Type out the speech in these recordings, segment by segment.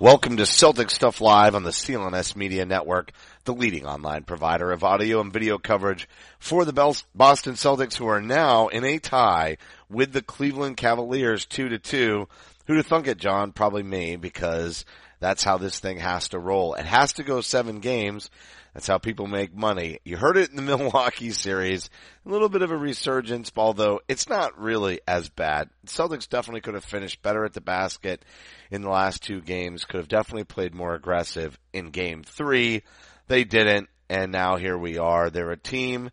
Welcome to Celtic Stuff Live on the CLNS Media Network, the leading online provider of audio and video coverage for the Boston Celtics who are now in a tie with the Cleveland Cavaliers 2 to 2. Who to thunk it, John? Probably me because that's how this thing has to roll. It has to go seven games. That's how people make money. You heard it in the Milwaukee series. A little bit of a resurgence, although it's not really as bad. Celtics definitely could have finished better at the basket in the last two games. Could have definitely played more aggressive in game three. They didn't. And now here we are. They're a team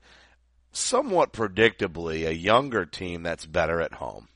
somewhat predictably a younger team that's better at home.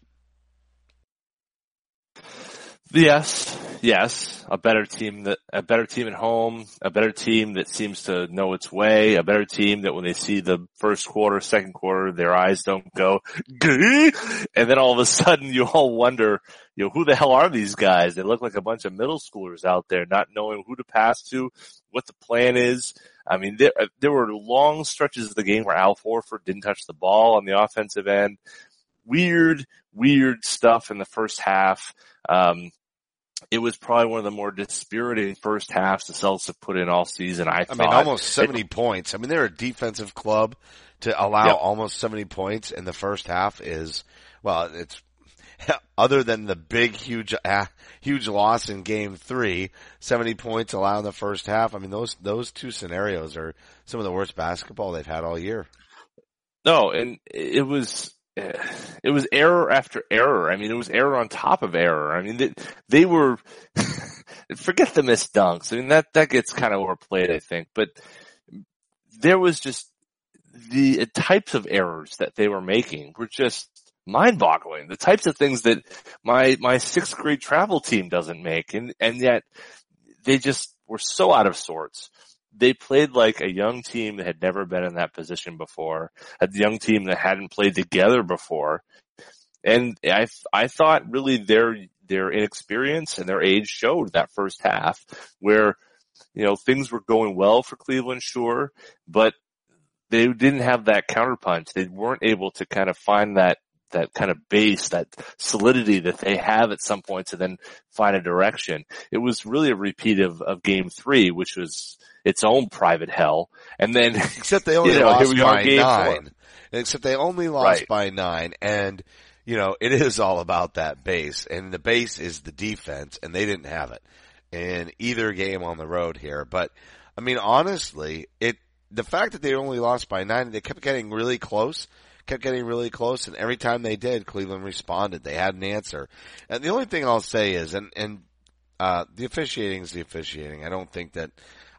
Yes, yes, a better team that a better team at home, a better team that seems to know its way, a better team that when they see the first quarter, second quarter, their eyes don't go, and then all of a sudden you all wonder, you know, who the hell are these guys? They look like a bunch of middle schoolers out there, not knowing who to pass to, what the plan is. I mean, there there were long stretches of the game where Al Horford didn't touch the ball on the offensive end. Weird, weird stuff in the first half. Um, it was probably one of the more dispiriting first halves the Celtics have put in all season. I, I thought. mean, almost 70 points. I mean, they're a defensive club to allow Yep. almost 70 points in the first half is, well, it's, other than the big, huge, uh, huge loss in game three, 70 points allowed in the first half. I mean, those, those two scenarios are some of the worst basketball they've had all year. No, and it was it was error after error. I mean, it was error on top of error. I mean, they, they were forget the missed dunks. I mean, that that gets kind of overplayed, I think. But there was just the types of errors that they were making were just mind-boggling. The types of things that my my sixth grade travel team doesn't make, and and yet they just were so out of sorts they played like a young team that had never been in that position before, a young team that hadn't played together before. And I, I thought really their, their inexperience and their age showed that first half where, you know, things were going well for Cleveland, sure, but they didn't have that counterpunch. They weren't able to kind of find that that kind of base, that solidity that they have at some point to then find a direction. It was really a repeat of, of game three, which was its own private hell. And then, Except they only you know, lost by game four. nine. Except they only lost Right. by nine and, you know, it is all about that base and the base is the defense and they didn't have it in either game on the road here. But I mean, honestly, it, the fact that they only lost by nine, they kept getting really close, kept getting really close and every time they did, Cleveland responded. They had an answer. And the only thing I'll say is, and, and, uh, the officiating is the officiating. I don't think that,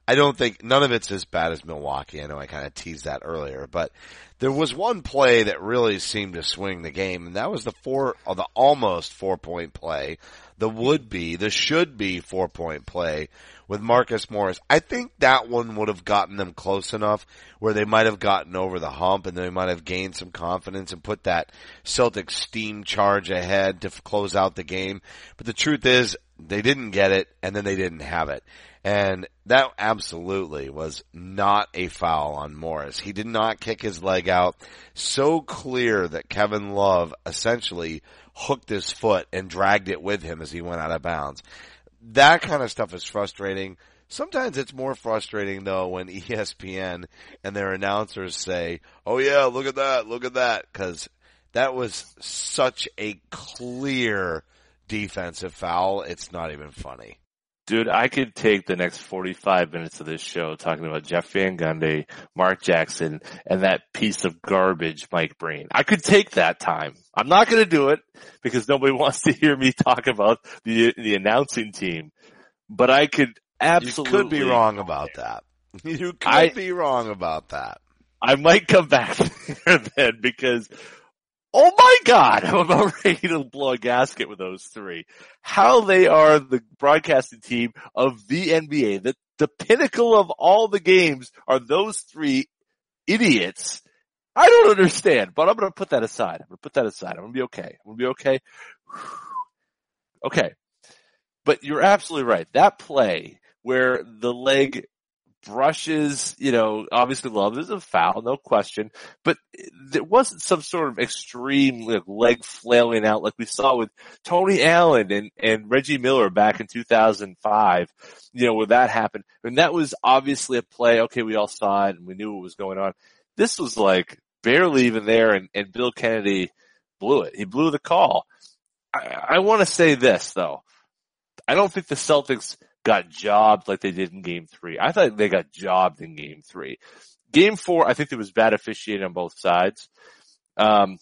I don't think none of it's as bad as Milwaukee. I know I kind of teased that earlier, but there was one play that really seemed to swing the game, and that was the four, the almost four point play, the would be, the should be four point play with Marcus Morris. I think that one would have gotten them close enough where they might have gotten over the hump and they might have gained some confidence and put that Celtic steam charge ahead to close out the game. But the truth is they didn't get it and then they didn't have it. And that absolutely was not a foul on Morris. He did not kick his leg out. So clear that Kevin Love essentially hooked his foot and dragged it with him as he went out of bounds. that kind of stuff is frustrating. Sometimes it's more frustrating though when ESPN and their announcers say, "Oh yeah, look at that, look at that," because that was such a clear defensive foul. It's not even funny. Dude, I could take the next 45 minutes of this show talking about Jeff Van Gundy, Mark Jackson, and that piece of garbage, Mike Breen. I could take that time. I'm not going to do it because nobody wants to hear me talk about the the announcing team. But I could absolutely You could be wrong about that. You could I- be wrong about that. I might come back there then because, oh my god, I'm about ready to blow a gasket with those three. How they are the broadcasting team of the NBA, the, the pinnacle of all the games are those three idiots. I don't understand, but I'm gonna put that aside. I'm gonna put that aside. I'm gonna be okay. I'm gonna be okay. Okay. But you're absolutely right. That play where the leg brushes, you know, obviously love is a foul, no question, but there wasn't some sort of extreme like, leg flailing out like we saw with Tony Allen and, and Reggie Miller back in 2005, you know, where that happened. And that was obviously a play. Okay. We all saw it and we knew what was going on. This was like barely even there and, and Bill Kennedy blew it. He blew the call. I, I want to say this though. I don't think the Celtics got jobbed like they did in game three. I thought they got jobbed in game three. Game four, I think there was bad officiating on both sides. Um,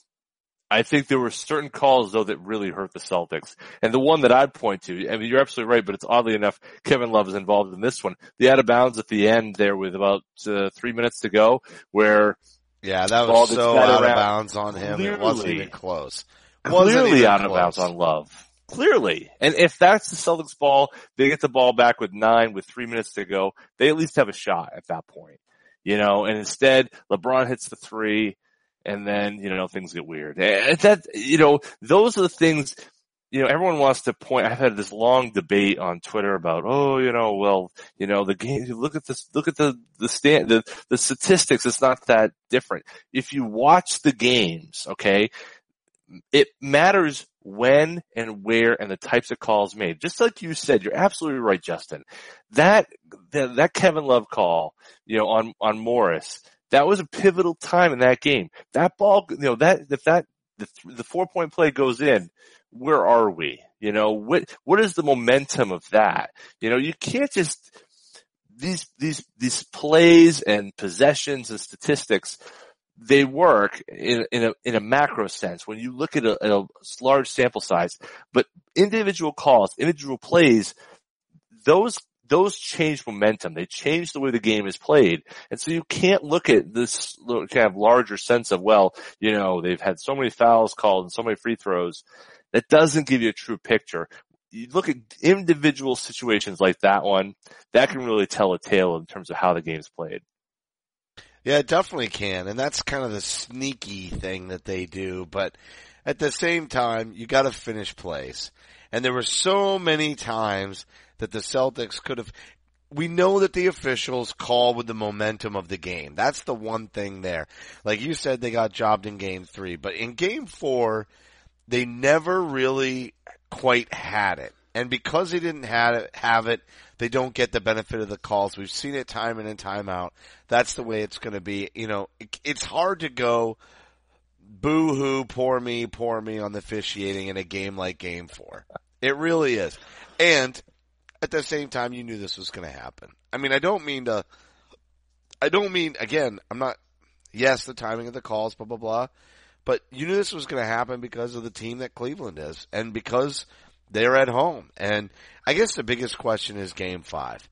I think there were certain calls though that really hurt the Celtics. And the one that I'd point to, I mean, you're absolutely right, but it's oddly enough, Kevin Love is involved in this one. The out of bounds at the end there with about uh, three minutes to go where Yeah, that was so out of bounds on him. it wasn't even close. Wasn't clearly even out of bounds on Love. Clearly. And if that's the Celtics ball, they get the ball back with nine with three minutes to go. They at least have a shot at that point. You know, and instead LeBron hits the three and then, you know, things get weird. And that, you know, those are the things, you know, everyone wants to point, I've had this long debate on Twitter about, oh, you know, well, you know, the game, look at this, look at the, the stand, the, the statistics. It's not that different. If you watch the games, okay, it matters when and where and the types of calls made. Just like you said, you're absolutely right, Justin. That, that, that Kevin Love call, you know, on, on Morris, that was a pivotal time in that game. That ball, you know, that, if that, the, the four point play goes in, where are we? You know, what, what is the momentum of that? You know, you can't just, these, these, these plays and possessions and statistics, they work in, in a, in a macro sense when you look at a, at a large sample size, but individual calls, individual plays, those, those change momentum. They change the way the game is played. And so you can't look at this kind of larger sense of, well, you know, they've had so many fouls called and so many free throws. That doesn't give you a true picture. You look at individual situations like that one, that can really tell a tale in terms of how the game's played. Yeah, it definitely can. And that's kind of the sneaky thing that they do. But at the same time, you gotta finish plays. And there were so many times that the Celtics could have, we know that the officials call with the momentum of the game. That's the one thing there. Like you said, they got jobbed in game three, but in game four, they never really quite had it. And because they didn't have it, have it, they don't get the benefit of the calls. We've seen it time in and time out. That's the way it's going to be. You know, it, it's hard to go boo hoo, poor me, poor me on the officiating in a game like game four. It really is. And at the same time, you knew this was going to happen. I mean, I don't mean to, I don't mean, again, I'm not, yes, the timing of the calls, blah, blah, blah. But you knew this was going to happen because of the team that Cleveland is and because they're at home. And I guess the biggest question is game five.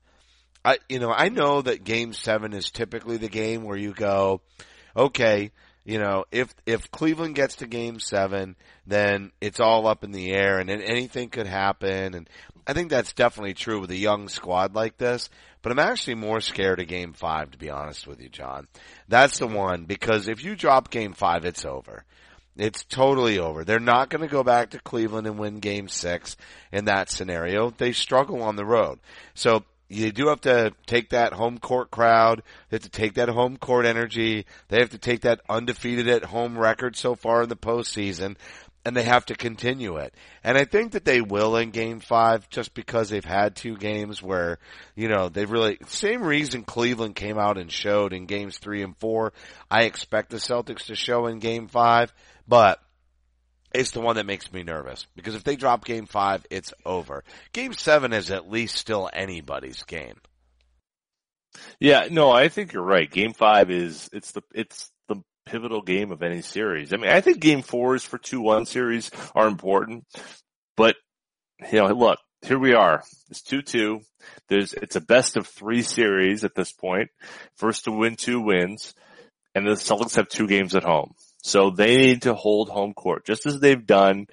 I, you know, I know that game seven is typically the game where you go, okay, you know, if, if Cleveland gets to game seven, then it's all up in the air and anything could happen. And I think that's definitely true with a young squad like this. But I'm actually more scared of game five, to be honest with you, John. That's the one because if you drop game five, it's over. It's totally over. They're not going to go back to Cleveland and win game six in that scenario. They struggle on the road. So you do have to take that home court crowd. They have to take that home court energy. They have to take that undefeated at home record so far in the postseason. and they have to continue it. And I think that they will in game five just because they've had two games where, you know, they've really, same reason Cleveland came out and showed in games three and four. I expect the Celtics to show in game five, but it's the one that makes me nervous because if they drop game five, it's over. Game seven is at least still anybody's game. Yeah, no, I think you're right. Game five is, it's the, it's the pivotal game of any series. I mean, I think game fours for 2-1 series are important, but, you know, look, here we are. It's 2-2. There's, it's a best of three series at this point. First to win two wins, and the Celtics have two games at home. So they need to hold home court, just as they've done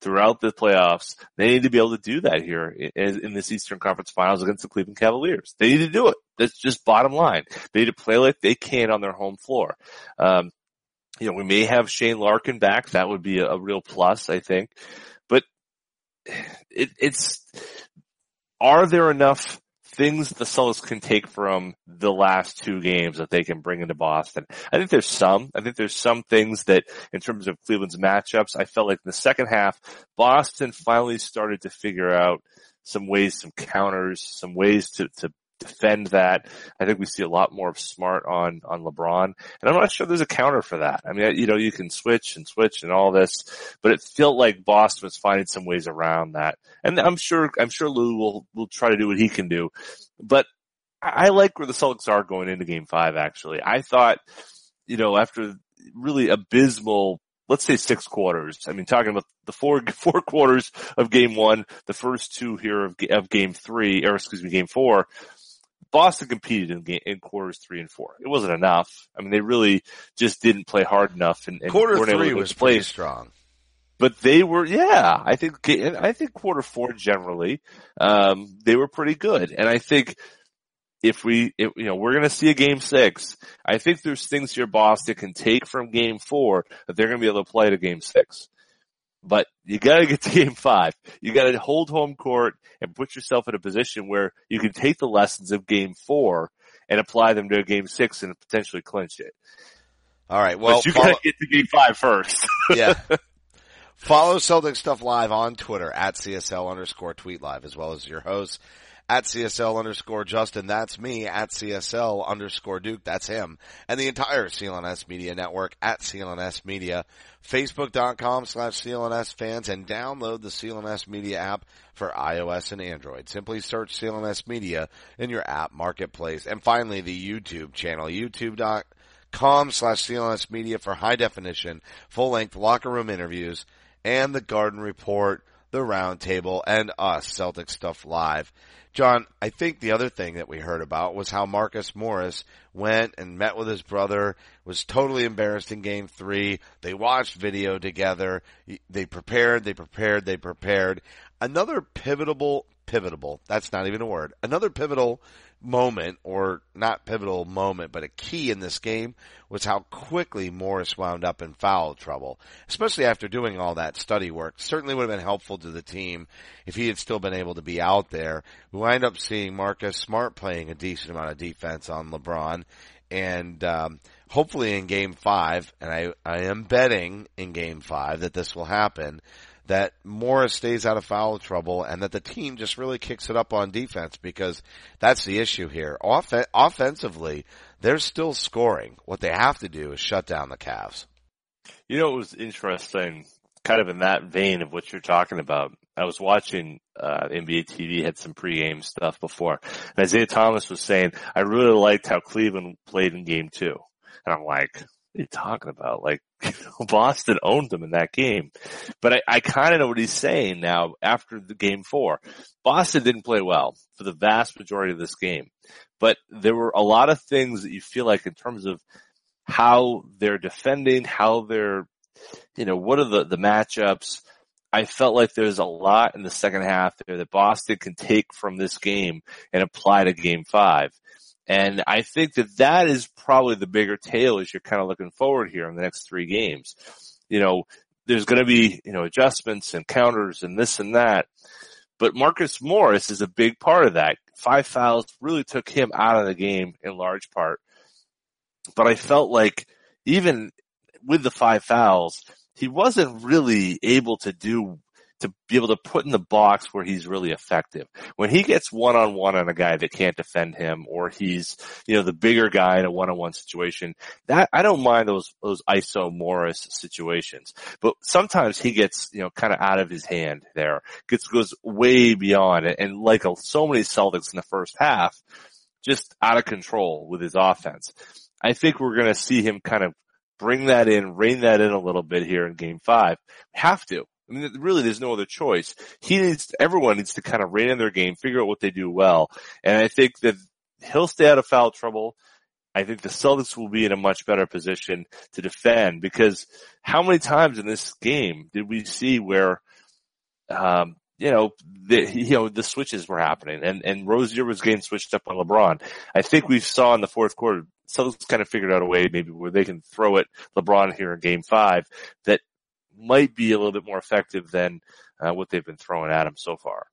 throughout the playoffs. They need to be able to do that here in, in this Eastern Conference Finals against the Cleveland Cavaliers. They need to do it. That's just bottom line. They need to play like they can on their home floor. Um, you know, we may have Shane Larkin back. That would be a, a real plus, I think. But it, it's, are there enough things the Celtics can take from the last two games that they can bring into Boston. I think there's some. I think there's some things that in terms of Cleveland's matchups, I felt like in the second half, Boston finally started to figure out some ways, some counters, some ways to, to defend that. I think we see a lot more of smart on, on LeBron. And I'm not sure there's a counter for that. I mean, you know, you can switch and switch and all this, but it felt like Boston was finding some ways around that. And I'm sure, I'm sure Lue will, will try to do what he can do. But I like where the Celtics are going into game five, actually. I thought, you know, after really abysmal let's say six quarters. I mean, talking about the four four quarters of game one, the first two here of, of game three, or excuse me, game four. Boston competed in, game, in quarters three and four. It wasn't enough. I mean, they really just didn't play hard enough. And, and Quarter three was play. pretty strong. But they were, yeah, I think, I think quarter four generally, um, they were pretty good. And I think if we, if, you know, we're going to see a game six. I think there's things here Boston can take from game four that they're going to be able to play to game six. But you gotta get to game five. You gotta hold home court and put yourself in a position where you can take the lessons of game four and apply them to game six and potentially clinch it. All right. Well, but you follow- gotta get to game five first. yeah. Follow Celtic Stuff Live on Twitter at CSL underscore tweet live as well as your host at CSL underscore Justin. That's me at CSL underscore Duke. That's him. And the entire CLNS Media Network at CLNS Media. Facebook.com slash CLNS fans and download the CLNS Media app for iOS and Android. Simply search CLNS Media in your app marketplace. And finally the YouTube channel, youtube.com slash CLNS Media for high definition, full length locker room interviews and the Garden Report, the Roundtable, and us, Celtic Stuff Live. John, I think the other thing that we heard about was how Marcus Morris went and met with his brother, was totally embarrassed in game three. They watched video together. They prepared, they prepared, they prepared. Another pivotal, pivotal, that's not even a word, another pivotal moment, or not pivotal moment, but a key in this game was how quickly Morris wound up in foul trouble, especially after doing all that study work. Certainly would have been helpful to the team if he had still been able to be out there. We wind up seeing Marcus Smart playing a decent amount of defense on LeBron, and um, hopefully in Game Five, and I I am betting in Game Five that this will happen that Morris stays out of foul trouble and that the team just really kicks it up on defense because that's the issue here. Off- offensively, they're still scoring. What they have to do is shut down the Cavs. You know, it was interesting, kind of in that vein of what you're talking about. I was watching uh, NBA TV, had some pregame stuff before, and Isaiah Thomas was saying, I really liked how Cleveland played in game two. And I'm like, are you talking about? Like, Boston owned them in that game. But I, I kind of know what he's saying now after the game four. Boston didn't play well for the vast majority of this game, but there were a lot of things that you feel like in terms of how they're defending, how they're, you know, what are the, the matchups? I felt like there's a lot in the second half there that Boston can take from this game and apply to game five. And I think that that is probably the bigger tale as you're kind of looking forward here in the next three games. You know, there's going to be, you know, adjustments and counters and this and that. But Marcus Morris is a big part of that. Five fouls really took him out of the game in large part. But I felt like even with the five fouls, he wasn't really able to do to be able to put in the box where he's really effective. When he gets one on one on a guy that can't defend him or he's, you know, the bigger guy in a one on one situation, that I don't mind those, those ISO Morris situations, but sometimes he gets, you know, kind of out of his hand there, gets, goes way beyond it. And like a, so many Celtics in the first half, just out of control with his offense. I think we're going to see him kind of bring that in, rein that in a little bit here in game five. Have to. I mean, really, there's no other choice. He needs, everyone needs to kind of rein in their game, figure out what they do well. And I think that he'll stay out of foul trouble. I think the Celtics will be in a much better position to defend because how many times in this game did we see where, um, you know, the, you know, the switches were happening and, and Rozier was getting switched up on LeBron. I think we saw in the fourth quarter, Celtics kind of figured out a way maybe where they can throw it LeBron here in game five that might be a little bit more effective than uh, what they've been throwing at him so far.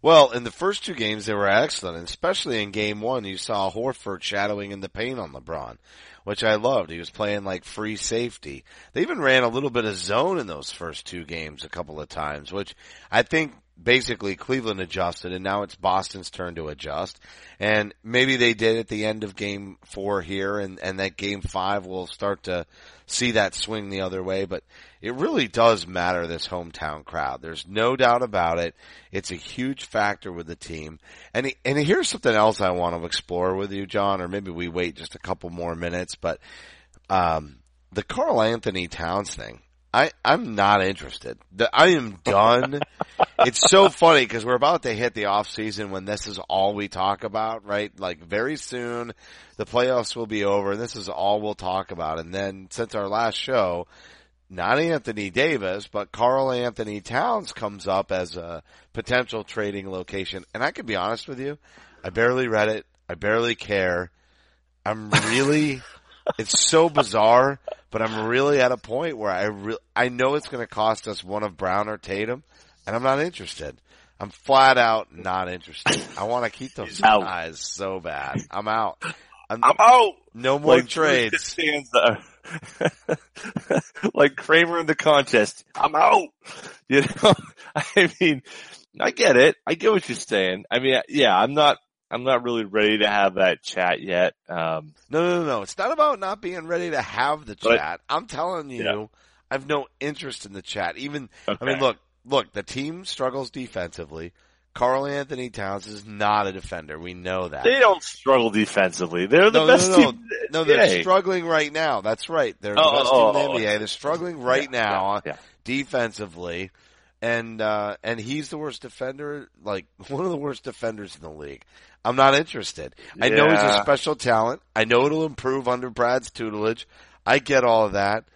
Well, in the first two games, they were excellent, especially in game one, you saw Horford shadowing in the paint on LeBron, which I loved. He was playing like free safety. They even ran a little bit of zone in those first two games a couple of times, which I think basically Cleveland adjusted and now it's Boston's turn to adjust. And maybe they did at the end of game four here and, and that game five will start to see that swing the other way, but it really does matter this hometown crowd. There's no doubt about it. It's a huge factor with the team. And, and here's something else I want to explore with you, John, or maybe we wait just a couple more minutes, but, um, the Karl-Anthony Towns thing. I, I'm not interested. The, I am done. it's so funny because we're about to hit the off season when this is all we talk about, right? Like very soon the playoffs will be over and this is all we'll talk about. And then since our last show, not Anthony Davis, but Karl-Anthony Towns comes up as a potential trading location. And I can be honest with you, I barely read it. I barely care. I'm really, it's so bizarre, but I'm really at a point where I re- I know it's going to cost us one of Brown or Tatum, and I'm not interested. I'm flat out not interested. I want to keep those guys so bad. I'm out. I'm, I'm out. no more Like trades. Like Kramer in the contest. I'm out. You know, I mean, I get it. I get what you're saying. I mean, yeah, I'm not, I'm not really ready to have that chat yet. Um, No, no, no, no. It's not about not being ready to have the But- chat. I'm telling you, Yeah. I've no interest in the chat. Even, I mean, look, look, the team struggles defensively. Karl-Anthony Towns is not a defender. We know that. they don't struggle defensively. They're the no, best no, no, team. no, they're Yay. struggling right now. That's right. They're the Oh, best oh, team in oh, the NBA. They're struggling right Yeah, now yeah, yeah. defensively. And, uh, and he's the worst defender, like one of the worst defenders in the league. I'm not interested. I know he's a special talent. I know it'll improve under Brad's tutelage. I get all of that.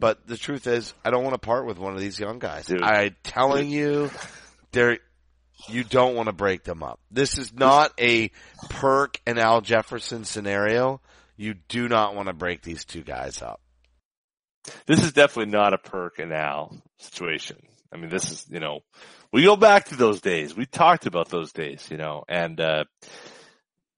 But the truth is, I don't want to part with one of these young guys. Dude. I'm telling you, they're, you don't want to break them up. This is not a Perk and Al Jefferson scenario. You do not want to break these two guys up. This is definitely not a perk and Al situation. I mean, this is, you know, we go back to those days. We talked about those days, you know, and, uh,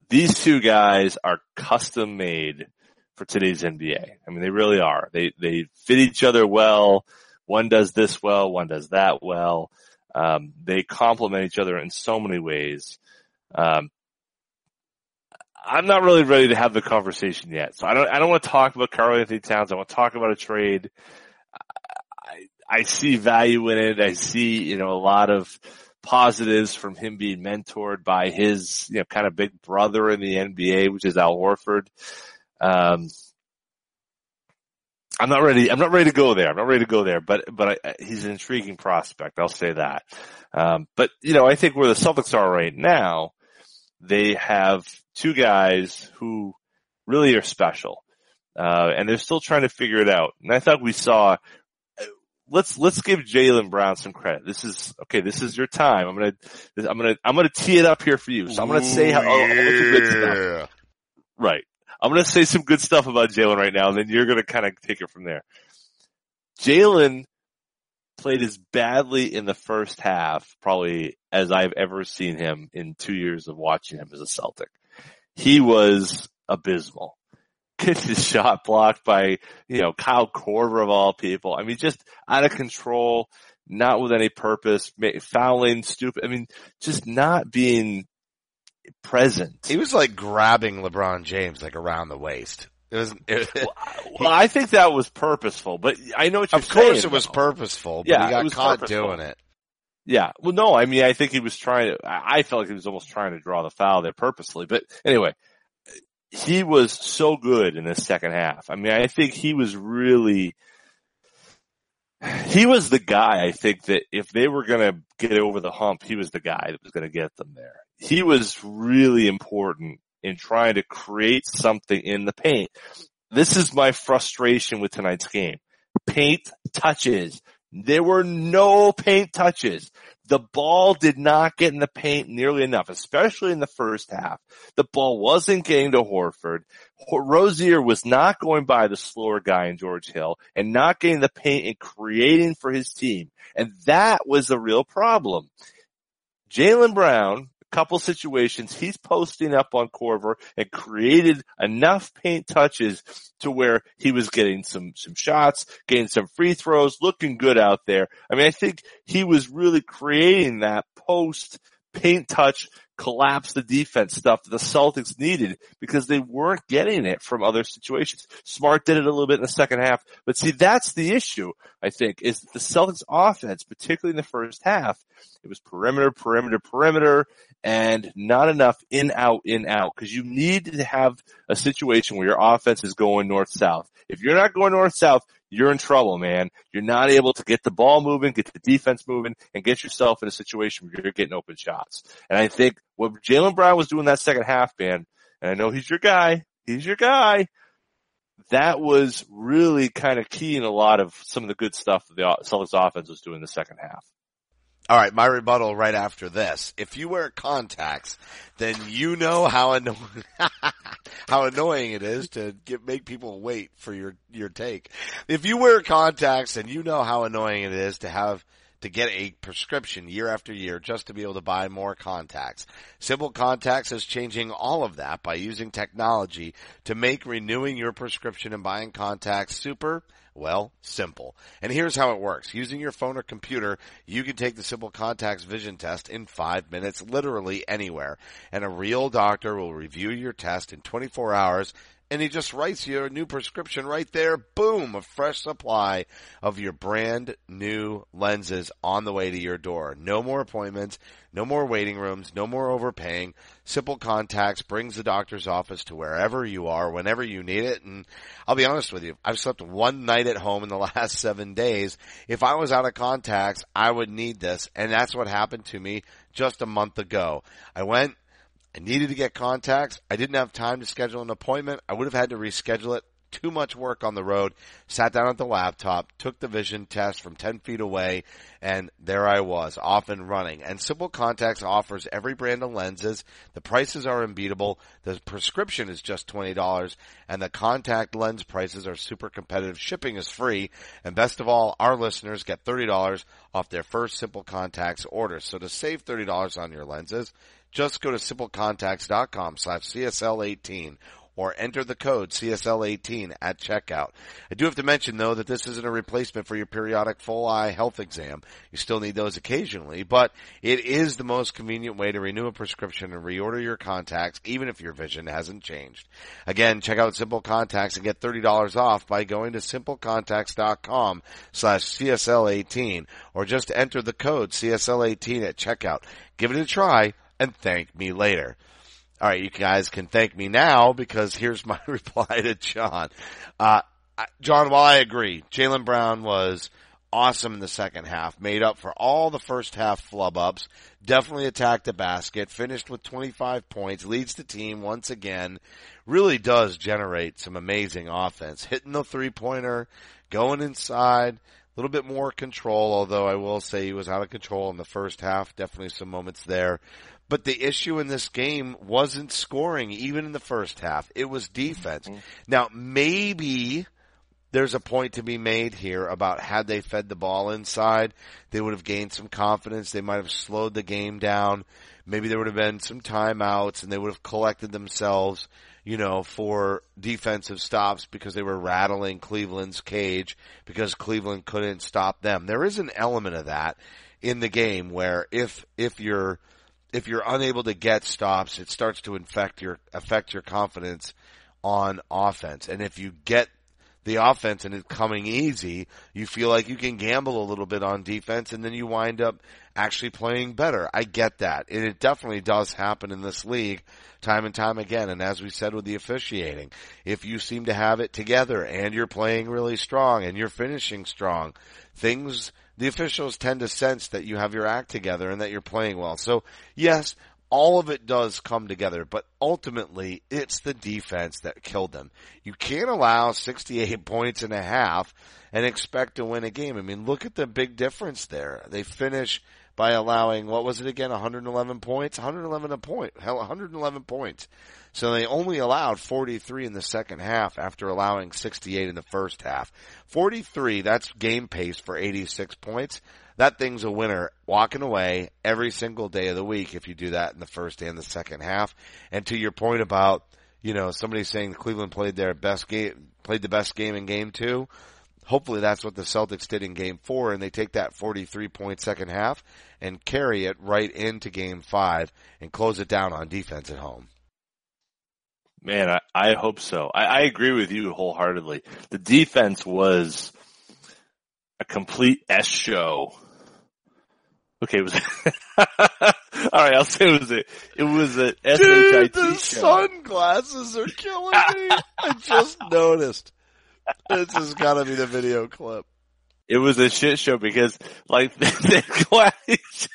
these two guys are custom made for today's NBA. I mean, they really are. They, they fit each other well. One does this well, one does that well. Um, they complement each other in so many ways. Um, I'm not really ready to have the conversation yet. So I don't, I don't want to talk about Karl-Anthony Towns. I want to talk about a trade. I, I see value in it. I see, you know, a lot of positives from him being mentored by his, you know, kind of big brother in the NBA, which is Al Horford. Um, I'm not ready. I'm not ready to go there. I'm not ready to go there, but, but I, he's an intriguing prospect. I'll say that. Um, but you know, I think where the Celtics are right now, they have two guys who really are special. Uh, and they're still trying to figure it out. And I thought we saw, let's, let's give Jaylen Brown some credit. This is, okay, this is your time. I'm gonna, I'm gonna, I'm gonna tee it up here for you. So I'm gonna say how, oh, good stuff. Right. I'm going to say some good stuff about Jaylen right now, and then you're going to kind of take it from there. Jalen played as badly in the first half, probably as I've ever seen him in two years of watching him as a Celtic. He was abysmal. getting his shot blocked by, you know, Kyle Korver of all people. I mean, just out of control, not with any purpose, fouling, stupid. I mean, just not being present. He was like grabbing LeBron James like around the waist. It was, it, Well, I think that was purposeful, but I know what you're of course saying, it was though. purposeful, but Yeah, he got caught purposeful. doing it. Yeah. Well, no, I mean, I think he was trying to, I I felt like he was almost trying to draw the foul there purposely, but anyway, he was so good in the second half. I mean, I think he was really, he was the guy, I think that if they were going to get over the hump, he was the guy that was going to get them there. He was really important in trying to create something in the paint. This is my frustration with tonight's game. Paint touches. There were no paint touches. The ball did not get in the paint nearly enough, especially in the first half. The ball wasn't getting to Horford. Ho- Rozier was not going by the slower guy in George Hill and not getting the paint and creating for his team. And that was the real problem. Jaylen Brown, couple situations, he's posting up on Korver and created enough paint touches to where he was getting some, some shots, getting some free throws, looking good out there. I mean, I think he was really creating that post paint touch collapse the defense stuff that the Celtics needed because they weren't getting it from other situations. Smart did it a little bit in the second half, but see, that's the issue, I think, is the Celtics offense, particularly in the first half, it was perimeter, perimeter, perimeter, and not enough in, out, in, out, because you need to have a situation where your offense is going north-south. If you're not going north-south, you're in trouble, man. You're not able to get the ball moving, get the defense moving, and get yourself in a situation where you're getting open shots. And I think what Jaylen Brown was doing that second half, man, and I know he's your guy, he's your guy, that was really kind of key in a lot of some of the good stuff that the Celtics offense was doing in the second half. All right, my rebuttal right after this. If you wear contacts, then you know how annoying how annoying it is to get make people wait for your your take. If you wear contacts, and you know how annoying it is to have to get a prescription year after year just to be able to buy more contacts. Simple Contacts is changing all of that by using technology to make renewing your prescription and buying contacts super well, simple. And here's how it works. Using your phone or computer, you can take the Simple Contacts vision test in five minutes, literally anywhere. And a real doctor will review your test in 24 hours and he just writes you a new prescription right there. Boom! A fresh supply of your brand new lenses on the way to your door. No more appointments, no more waiting rooms, no more overpaying. Simple Contacts brings the doctor's office to wherever you are, whenever you need it. And I'll be honest with you, I've slept one night at home in the last seven days. If I was out of contacts, I would need this. And that's what happened to me just a month ago. I went, I needed to get contacts. I didn't have time to schedule an appointment. I would have had to reschedule it. Too much work on the road. Sat down at the laptop, took the vision test from 10 feet away, and there I was, off and running. And Simple Contacts offers every brand of lenses. The prices are unbeatable. The prescription is just $20, and the contact lens prices are super competitive. Shipping is free, and best of all, our listeners get $30 off their first Simple Contacts order. So to save $30 on your lenses, just go to simplecontacts.com slash CSL18 or enter the code CSL18 at checkout. I do have to mention though that this isn't a replacement for your periodic full eye health exam. You still need those occasionally, but it is the most convenient way to renew a prescription and reorder your contacts even if your vision hasn't changed. Again, check out Simple Contacts and get $30 off by going to simplecontacts.com slash CSL18 or just enter the code CSL18 at checkout. Give it a try and thank me later. All right, you guys can thank me now because here's my reply to John. Uh, John, while I agree, Jaylen Brown was awesome in the second half, made up for all the first half flub ups, definitely attacked the basket, finished with 25 points, leads the team once again, really does generate some amazing offense, hitting the three pointer, going inside, a little bit more control, although I will say he was out of control in the first half, definitely some moments there. But the issue in this game wasn't scoring even in the first half. It was defense. Mm-hmm. Now maybe there's a point to be made here about had they fed the ball inside, they would have gained some confidence. They might have slowed the game down. maybe there would have been some timeouts and they would have collected themselves, you know, for defensive stops because they were rattling Cleveland's cage because Cleveland couldn't stop them. There is an element of that in the game where if, if you're, if you're unable to get stops, it starts to infect your, affect your confidence on offense. And if you get the offense and it's coming easy, you feel like you can gamble a little bit on defense and then you wind up actually playing better. I get that. And it definitely does happen in this league time and time again. And as we said with the officiating, if you seem to have it together and you're playing really strong and you're finishing strong, things, the officials tend to sense that you have your act together and that you're playing well. So yes, all of it does come together, but ultimately it's the defense that killed them. You can't allow 68 points and a half and expect to win a game. I mean, look at the big difference there. They finish by allowing, what was it again, 111 points? 111 a point. Hell, 111 points. So they only allowed 43 in the second half after allowing 68 in the first half. 43, that's game pace for 86 points that thing's a winner walking away every single day of the week if you do that in the first and the second half. And to your point about, you know, somebody saying Cleveland played their best game, played the best game in game two. Hopefully that's what the Celtics did in game four and they take that 43 point second half and carry it right into game five and close it down on defense at home. Man, I, I hope so. I, I agree with you wholeheartedly. The defense was a complete S show. Okay, it was. all right, I'll say it was a. It was a S H I Dude, T the show. sunglasses are killing me. I just noticed. This has got to be the video clip. It was a shit show because, like, the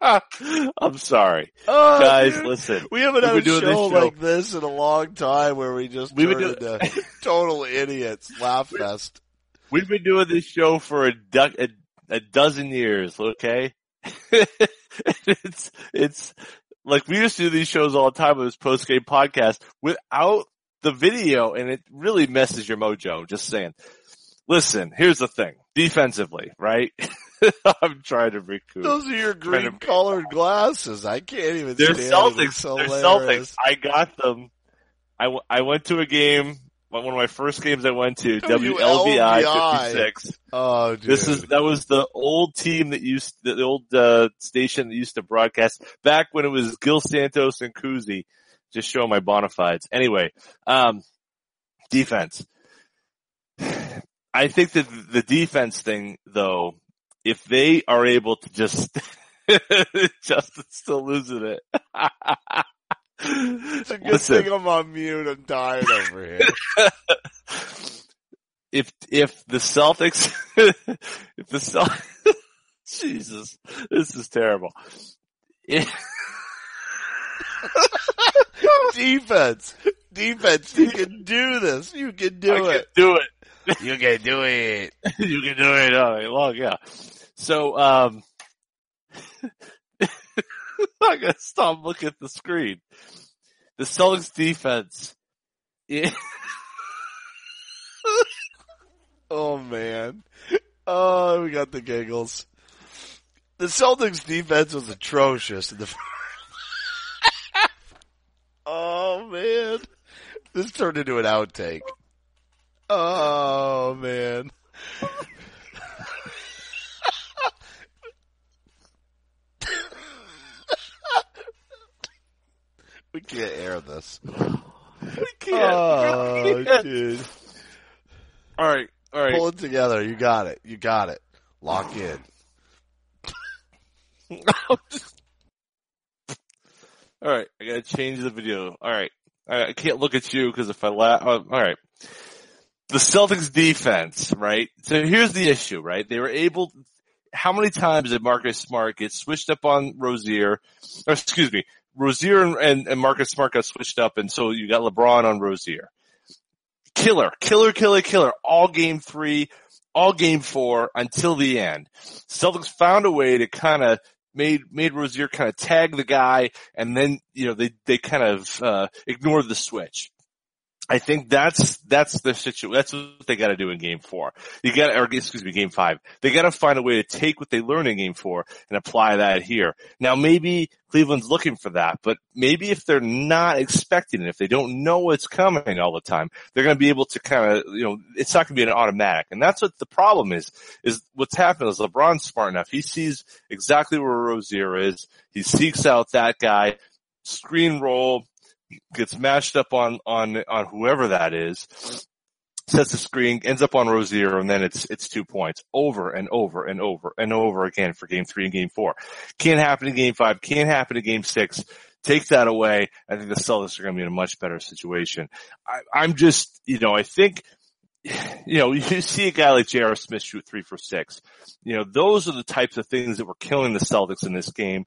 I'm sorry, Oh, guys. dude. Listen, We haven't had a doing show show- like this in a long time where we just We've turn been into total idiots. Laugh fest. we've been doing this show for a, du- a, a dozen years. Okay, it's it's like we used to do these shows all the time with this post game podcast without the video, and it really messes your mojo. Just saying. Listen, here's the thing. Defensively, right? I'm trying to recoup. Those are your green colored glasses. I can't even They're. Celtics. It's They're hilarious. Celtics. I got them. I, w- I went to a game, one of my first games I went to, WLVI WLVI. 56. Oh, dude. This is, that was the old team that used, the old, uh, station that used to broadcast back when it was Gil Santos and Cousy. Just show my bona fides. Anyway, um, defense. I think that the defense thing, though, if they are able to just, Justin's still losing it. Good Listen, thing I'm on mute. I'm dying over here. if if the Celtics, if the Cel- Jesus, this is terrible. If- Defense. Defense. You can do this. You can do I can it. do it. You can do it. you can do it all night long, yeah. So, um, I gotta stop looking at the screen. The Celtics defense. Yeah. Oh man. Oh, we got the giggles. The Celtics defense was atrocious in the Oh man. This turned into an outtake. Oh man. we can't air this. we can't. Oh, we can't. dude. All right, all right. Pull it together. You got it. You got it. Lock in. All right, I gotta change the video. All right, I can't look at you because if I laugh, oh, all right. The Celtics defense, right? So here's the issue, right? They were able. How many times did Marcus Smart get switched up on Rozier? Or excuse me, Rozier and, and, and Marcus Smart got switched up, and so you got LeBron on Rozier. Killer, killer, killer, killer. All game three, all game four until the end. Celtics found a way to kind of made made Rozier kind of tag the guy, and then you know they they kind of uh, ignored the switch. I think that's that's the situation. That's what they got to do in Game Four. You got, or excuse me, Game Five. They got to find a way to take what they learned in Game Four and apply that here. Now, maybe Cleveland's looking for that, but maybe if they're not expecting it, if they don't know what's coming all the time, they're going to be able to kind of, you know, it's not going to be an automatic. And that's what the problem is. Is what's happening is LeBron's smart enough. He sees exactly where Rozier is. He seeks out that guy, screen roll gets mashed up on, on, on whoever that is, sets the screen, ends up on row zero, and then it's, it's two points over and over and over and over again for game three and game four. Can't happen in game five, can't happen in game six. Take that away. I think the Celtics are going to be in a much better situation. I, I'm just, you know, I think, you know, you see a guy like J.R. Smith shoot three for six. You know, those are the types of things that were killing the Celtics in this game.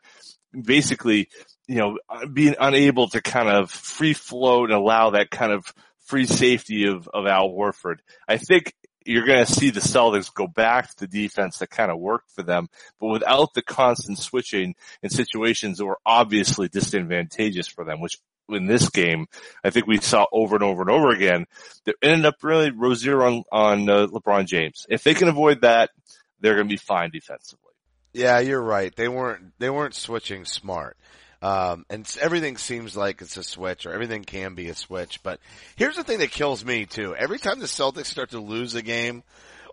Basically, you know, being unable to kind of free float and allow that kind of free safety of, of Al Horford. I think you're going to see the Celtics go back to the defense that kind of worked for them, but without the constant switching in situations that were obviously disadvantageous for them, which in this game, I think we saw over and over and over again. That ended up really Rozier on on uh, LeBron James. If they can avoid that, they're going to be fine defensively. Yeah, you're right. They weren't they weren't switching smart. Um, and everything seems like it's a switch or everything can be a switch. But here's the thing that kills me too. Every time the Celtics start to lose a game,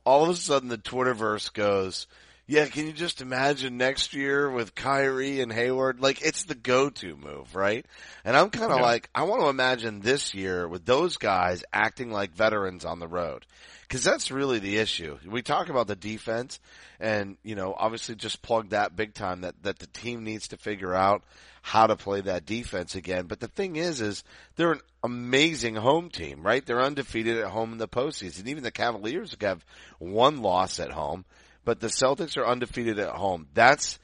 all of a sudden the Twitterverse goes, yeah, can you just imagine next year with Kyrie and Hayward? Like it's the go-to move, right? And I'm kind of Yeah. like, I want to imagine this year with those guys acting like veterans on the road. Cause that's really the issue. We talk about the defense and, you know, obviously just plug that big time that, that the team needs to figure out how to play that defense again. But the thing is, is they're an amazing home team, right? They're undefeated at home in the postseason. Even the Cavaliers have one loss at home, but the Celtics are undefeated at home. That's,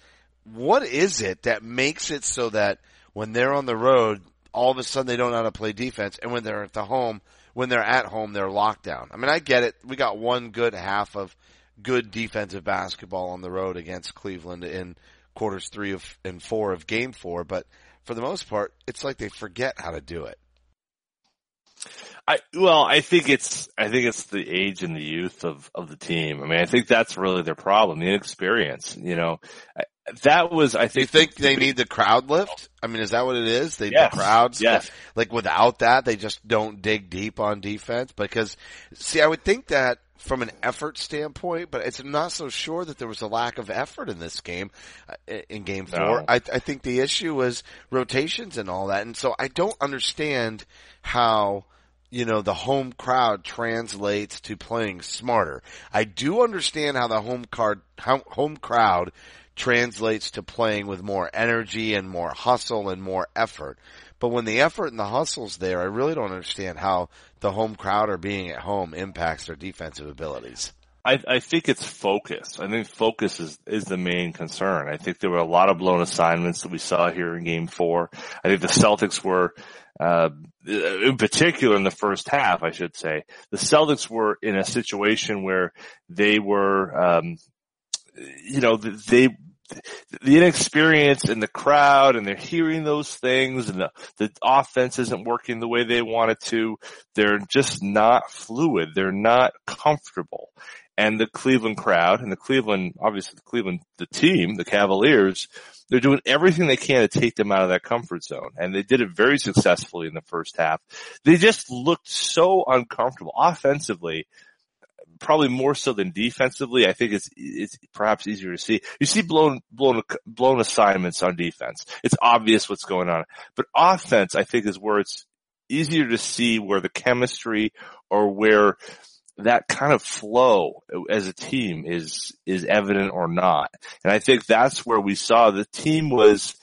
what is it that makes it so that when they're on the road, all of a sudden they don't know how to play defense, and when they're at the home, when they're at home, they're locked down. I mean, I get it. We got one good half of good defensive basketball on the road against Cleveland in quarters three of and four of game four, but for the most part, it's like they forget how to do it. I well, I think it's I think it's the age and the youth of of the team. I mean, I think that's really their problem, the inexperience. You know, I- that was I Do you think think they need the crowd lift? I mean, is that what it is? They Yes. the crowds, Yes. like without that, they just don't dig deep on defense. Because, see, I would think that from an effort standpoint, but it's I'm not so sure that there was a lack of effort in this game, uh, in game four. No. I, I think the issue was rotations and all that, and so I don't understand how you know, the home crowd translates to playing smarter. I do understand how the home card, home crowd translates to playing with more energy and more hustle and more effort. But when the effort and the hustle's there, I really don't understand how the home crowd or being at home impacts their defensive abilities. I, I think it's focus. I think focus is, is the main concern. I think there were a lot of blown assignments that we saw here in game four. I think the Celtics were, uh, in particular in the first half, I should say, the Celtics were in a situation where they were, um, you know, they, the inexperience in the crowd and they're hearing those things and the, the offense isn't working the way they want it to. They're just not fluid. They're not comfortable. And the Cleveland crowd and the Cleveland, obviously the Cleveland, the team, the Cavaliers, they're doing everything they can to take them out of that comfort zone. And they did it very successfully in the first half. They just looked so uncomfortable offensively probably more so than defensively. I think it's it's perhaps easier to see. You see blown blown blown assignments on defense. It's obvious what's going on. But offense, I think, is where it's easier to see where the chemistry or where that kind of flow as a team is is evident or not. And I think that's where we saw the team was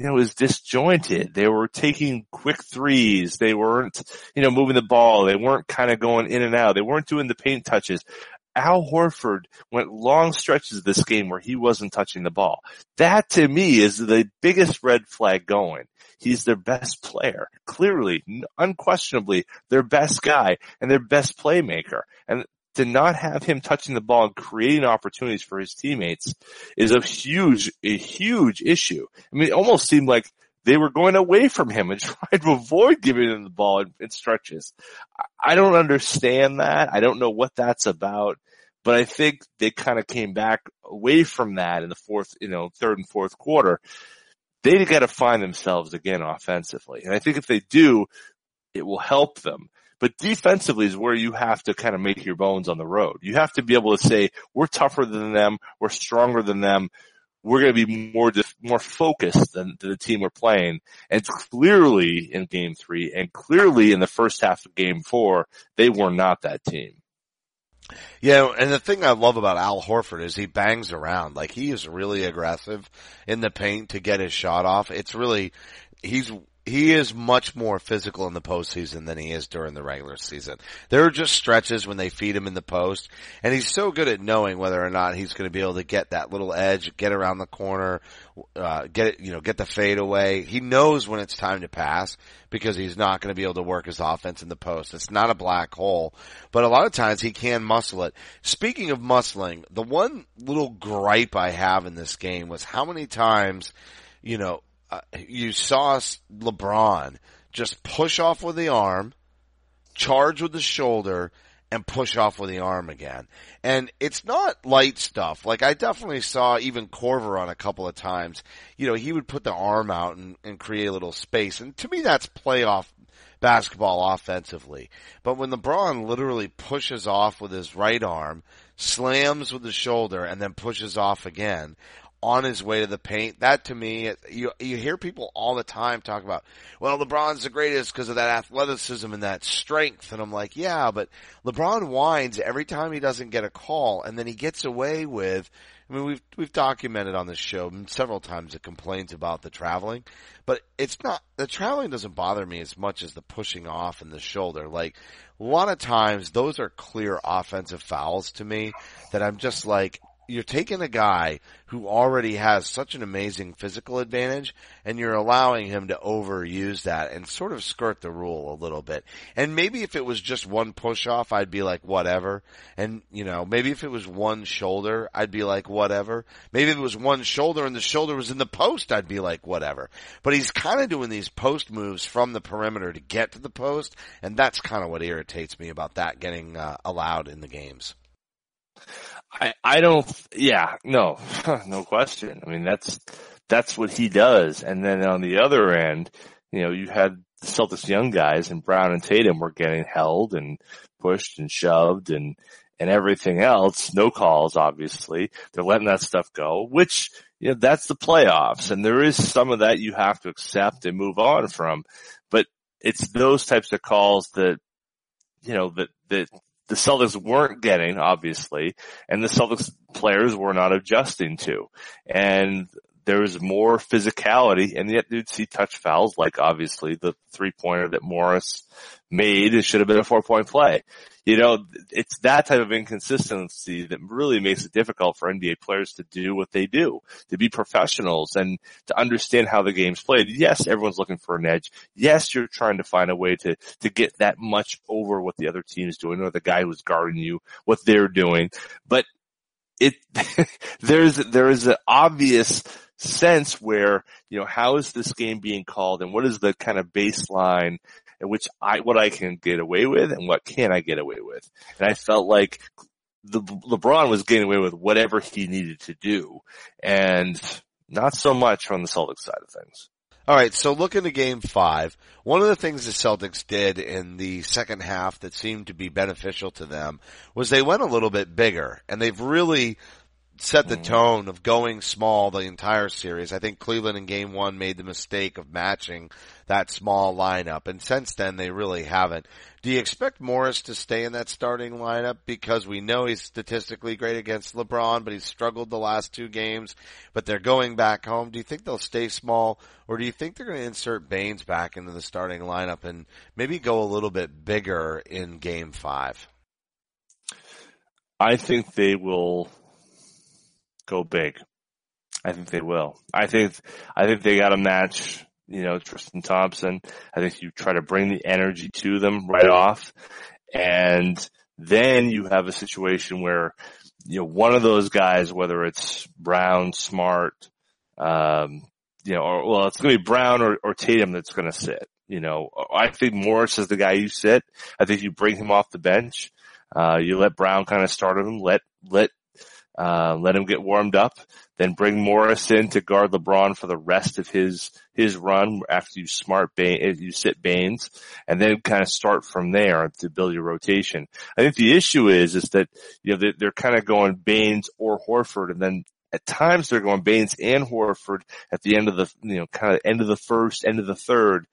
you know, was disjointed. They were taking quick threes. They weren't, you know, moving the ball. They weren't kind of going in and out. They weren't doing the paint touches. Al Horford went long stretches this game where he wasn't touching the ball. That to me is the biggest red flag going. He's their best player. Clearly, unquestionably, their best guy and their best playmaker. And to not have him touching the ball and creating opportunities for his teammates is a huge, a huge issue. I mean, it almost seemed like they were going away from him and trying to avoid giving him the ball in, stretches. I don't understand that. I don't know what that's about, but I think they kind of came back away from that in the fourth, you know, third and fourth quarter. They got to find themselves again offensively. And I think if they do, it will help them. But defensively is where you have to kind of make your bones on the road. You have to be able to say, we're tougher than them, we're stronger than them, we're going to be more more focused than, the team we're playing. And clearly in game three and clearly in the first half of game four, they were not that team. Yeah, and the thing I love about Al Horford is he bangs around. Like he is really aggressive in the paint to get his shot off. It's really, he's he is much more physical in the postseason than he is during the regular season. There are just stretches when they feed him in the post, and he's so good at knowing whether or not he's going to be able to get that little edge, get around the corner, uh, get you know, get the fade away. He knows when it's time to pass because he's not going to be able to work his offense in the post. It's not a black hole, but a lot of times he can muscle it. Speaking of muscling, the one little gripe I have in this game was how many times, you know, uh, you saw LeBron just push off with the arm, charge with the shoulder, and push off with the arm again. And it's not light stuff. Like I definitely saw even Korver on a couple of times. You know, he would put the arm out and, and create a little space. And to me, that's playoff basketball offensively. But when LeBron literally pushes off with his right arm, slams with the shoulder, and then pushes off again, on his way to the paint. That to me, you you hear people all the time talk about, well, LeBron's the greatest because of that athleticism and that strength, and I'm like, yeah, but LeBron whines every time he doesn't get a call, and then he gets away with. I mean, we've we've documented on this show several times the complaints about the traveling, but it's not the traveling doesn't bother me as much as the pushing off and the shoulder. Like a lot of times, those are clear offensive fouls to me that I'm just like, you're taking a guy who already has such an amazing physical advantage and you're allowing him to overuse that and sort of skirt the rule a little bit. And maybe if it was just one push off, I'd be like, whatever. And, you know, maybe if it was one shoulder, I'd be like, whatever. Maybe if it was one shoulder and the shoulder was in the post, I'd be like, whatever. But he's kind of doing these post moves from the perimeter to get to the post. And that's kind of what irritates me about that getting uh, allowed in the games. I, I don't, yeah, no, no question. I mean, that's, that's what he does. And then on the other end, you know, you had the Celtics young guys and Brown and Tatum were getting held and pushed and shoved and, and everything else. No calls, obviously. They're letting that stuff go, which, you know, that's the playoffs. And there is some of that you have to accept and move on from. But it's those types of calls that, you know, that, that the Celtics weren't getting, obviously, and the Celtics players were not adjusting to. And there was more physicality, and yet you'd see touch fouls, like obviously the three pointer that Morris made. It should have been a four point play. You know, it's that type of inconsistency that really makes it difficult for NBA players to do what they do, to be professionals and to understand how the game's played. Yes, everyone's looking for an edge. Yes, you're trying to find a way to, to get that much over what the other team is doing or the guy who's guarding you, what they're doing. But it, there's, there is an obvious sense where, you know, how is this game being called and what is the kind of baseline in which I, what I can get away with and what can I get away with. And I felt like the LeBron was getting away with whatever he needed to do and not so much on the Celtics side of things. All right, so looking to game five, one of the things the Celtics did in the second half that seemed to be beneficial to them was they went a little bit bigger and they've really set the hmm. tone of going small the entire series. I think Cleveland in game one made the mistake of matching that small lineup and since then they really haven't. Do you expect Morris to stay in that starting lineup because we know he's statistically great against LeBron, but he's struggled the last two games, but they're going back home. Do you think they'll stay small or do you think they're going to insert Baynes back into the starting lineup and maybe go a little bit bigger in game five? I think they will go big. I think they will. I think I think they got a match. You know, Tristan Thompson. I think you try to bring the energy to them right off, and then you have a situation where you know one of those guys, whether it's Brown, Smart, um, you know, or well, it's going to be Brown or, or Tatum that's going to sit. You know, I think Morris is the guy you sit. I think you bring him off the bench. Uh, you let Brown kind of start him, let, let, uh, let him get warmed up, then bring Morris in to guard LeBron for the rest of his, his run after you smart Bain, you sit Baynes and then kind of start from there to build your rotation. I think the issue is, is that, you know, they're, they're kind of going Baynes or Horford and then at times they're going Baynes and Horford at the end of the, you know, kind of end of the first, end of the third.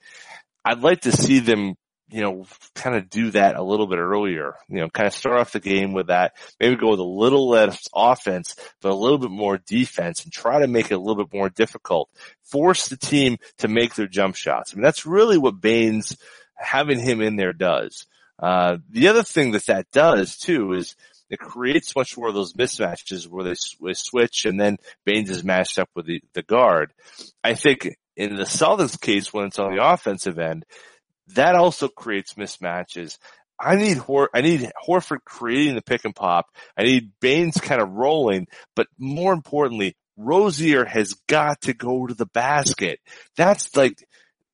I'd like to see them, you know, kind of do that a little bit earlier, you know, kind of start off the game with that, maybe go with a little less offense, but a little bit more defense and try to make it a little bit more difficult. Force the team to make their jump shots. I mean, that's really what Baynes having him in there does. Uh, the other thing that that does too is it creates much more of those mismatches where they, they switch and then Baynes is matched up with the, the guard. I think in the Celtics case, when it's on the offensive end, that also creates mismatches. I need Hor- I need Horford creating the pick and pop. I need Baynes kind of rolling, but more importantly, Rozier has got to go to the basket. That's like,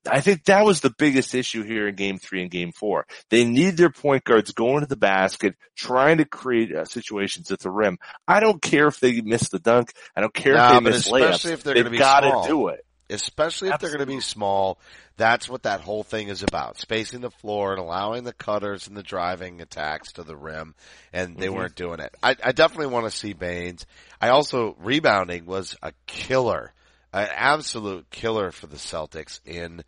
I think that was the biggest issue here in game three and game four. They need their point guards going to the basket, trying to create uh, situations at the rim. I don't care if they miss the dunk. I don't care if they miss especially layups. if they're They've got to do it. Especially if they're going to be small. That's what that whole thing is about: spacing the floor and allowing the cutters and the driving attacks to the rim. And they Mhm. weren't doing it. I, I definitely want to see Baynes. I also rebounding was a killer, an absolute killer for the Celtics in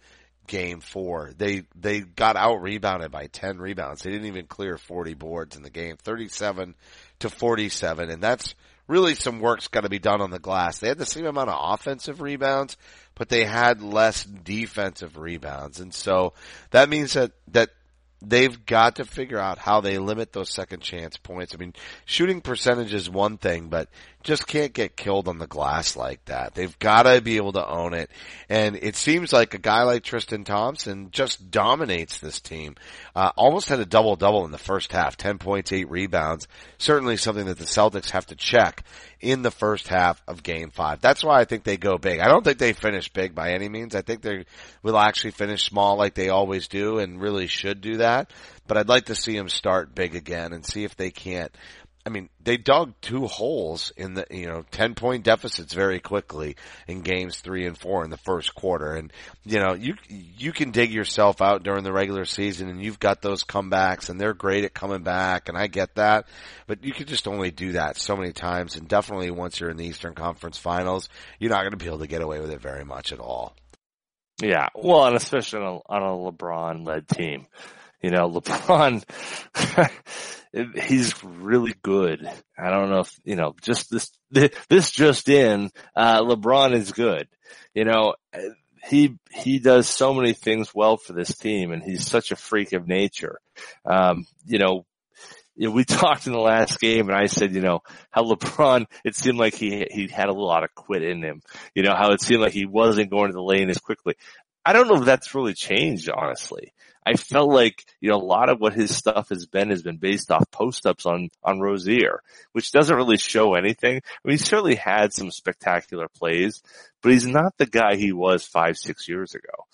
game four. They they got out rebounded by ten rebounds. They didn't even clear forty boards in the game, thirty seven to forty seven, and that's really some work's got to be done on the glass. They had the same amount of offensive rebounds, but they had less defensive rebounds. And so that means that, that they've got to figure out how they limit those second chance points. I mean, shooting percentage is one thing, but just can't get killed on the glass like that. They've got to be able to own it. And it seems like a guy like Tristan Thompson just dominates this team. Uh, almost had a double double in the first half, 10 points, 8 rebounds. Certainly something that the Celtics have to check in the first half of game five. That's why I think they go big. I don't think they finish big by any means. I think they will actually finish small like they always do and really should do that. But I'd like to see them start big again and see if they can't I mean, they dug two holes in the, you know, 10 point deficits very quickly in games three and four in the first quarter. And, you know, you, you can dig yourself out during the regular season and you've got those comebacks and they're great at coming back and I get that, but you can just only do that so many times. And definitely once you're in the Eastern Conference finals, you're not going to be able to get away with it very much at all. Yeah, well, and especially on a, on a LeBron-led team. You know, LeBron, he's really good. I don't know if, you know, just this, this just in, uh, LeBron is good. You know, he, he does so many things well for this team and he's such a freak of nature. Um, you know, we talked in the last game and I said, you know, how LeBron, it seemed like he, he had a lot of quit in him. You know, how it seemed like he wasn't going to the lane as quickly. I don't know if that's really changed, honestly. I felt like, you know, a lot of what his stuff has been has been based off post-ups on, on Rozier, which doesn't really show anything. I mean, he certainly had some spectacular plays, but he's not the guy he was five, six years ago.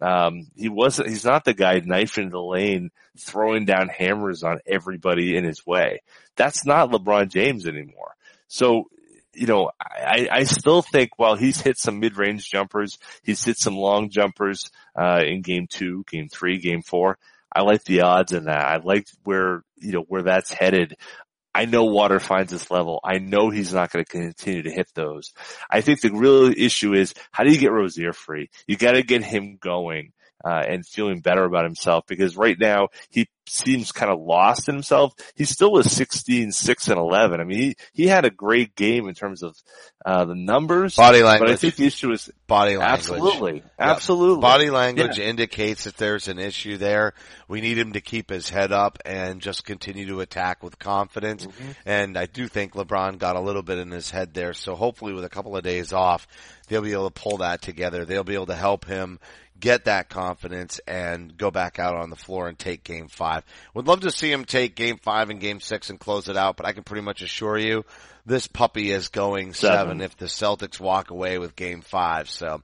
Um, he wasn't, he's not the guy knifing the lane, throwing down hammers on everybody in his way. That's not LeBron James anymore. So, you know, I, I still think while he's hit some mid-range jumpers, he's hit some long jumpers, uh, in game two, game three, game four. I like the odds in that. I like where, you know, where that's headed. I know water finds its level. I know he's not going to continue to hit those. I think the real issue is how do you get Rozier free? You got to get him going. Uh, and feeling better about himself because right now he seems kind of lost in himself. He still was 16, 6 and 11. I mean, he, he had a great game in terms of, uh, the numbers. Body language. But I think the issue is Body language. absolutely, Yeah. absolutely. Body language indicates that there's an issue there. We need him to keep his head up and just continue to attack with confidence. Mm-hmm. And I do think LeBron got a little bit in his head there. So hopefully with a couple of days off, they'll be able to pull that together. They'll be able to help him get that confidence and go back out on the floor and take game five. Would love to see him take game five and game six and close it out, but I can pretty much assure you this puppy is going seven. Seven. if the Celtics walk away with game five. So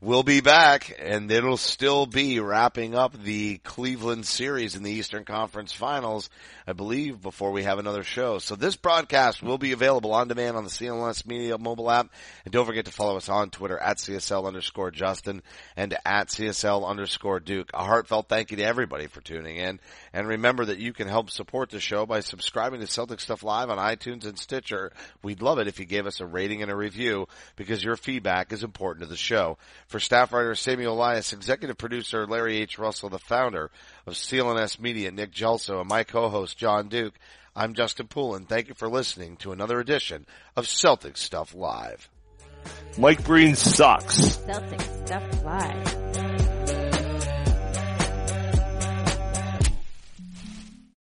we'll be back and it'll still be wrapping up the Cleveland series in the Eastern Conference finals, I believe, before we have another show. So this broadcast will be available on demand on the CLNS Media mobile app. And don't forget to follow us on Twitter at CSL underscore Justin and at CSL underscore Duke. A heartfelt thank you to everybody for tuning in. And remember that you can help support the show by subscribing to Celtic Stuff Live on iTunes and Stitcher. We'd love it if you gave us a rating and a review because your feedback is important to the show. For staff writer Samuel Elias, executive producer Larry H. Russell, the founder of CLNS Media, Nick Gelso, and my co-host John Duke, I'm Justin Poulin. Thank you for listening to another edition of Celtic Stuff Live. Mike Breen sucks. Celtic Stuff Live.